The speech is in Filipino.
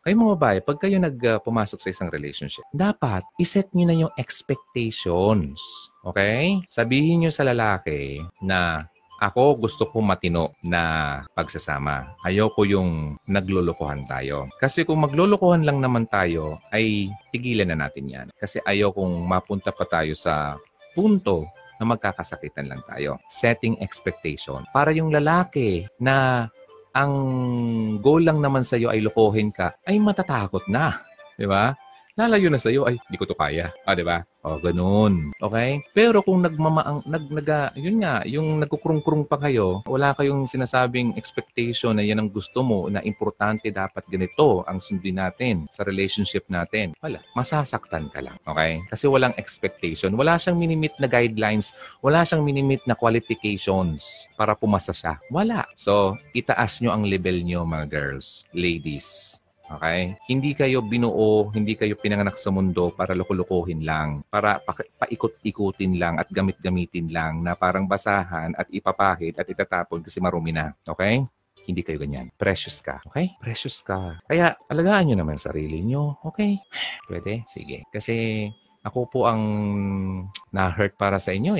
kayo mga babae, pag kayo nag uh, pumasok sa isang relationship, dapat iset nyo na yung expectations. Okay? Sabihin nyo sa lalaki na ako gusto ko matino na pagsasama. Ayoko yung naglulukuhan tayo. Kasi kung maglulukuhan lang naman tayo, ay tigilan na natin yan. Kasi ayokong mapunta pa tayo sa punto na magkakasakitan lang tayo. Setting expectation. Para yung lalaki na ang goal lang naman sa'yo ay lokohin ka, ay matatakot na. Di ba? Lalayo na sa'yo, ay, di ko to kaya. Ah, di ba? O, oh, ganun. Okay? Pero kung nagmamaang, nag, nag, yun nga, yung nagkukurong-kurong pa kayo, wala kayong sinasabing expectation na yan ang gusto mo, na importante dapat ganito ang sundin natin sa relationship natin. Wala. Masasaktan ka lang. Okay? Kasi walang expectation. Wala siyang minimit na guidelines. Wala siyang minimit na qualifications para pumasa siya. Wala. So, itaas nyo ang level nyo, mga girls, ladies. Okay? Hindi kayo binuo, hindi kayo pinanganak sa mundo para lukulukuhin lang, para pa- paikot-ikutin lang at gamit-gamitin lang na parang basahan at ipapahid at itatapon kasi marumi na. Okay? Hindi kayo ganyan. Precious ka. Okay? Precious ka. Kaya alagaan nyo naman sarili nyo. Okay? Pwede? Sige. Kasi ako po ang na-hurt para sa inyo eh.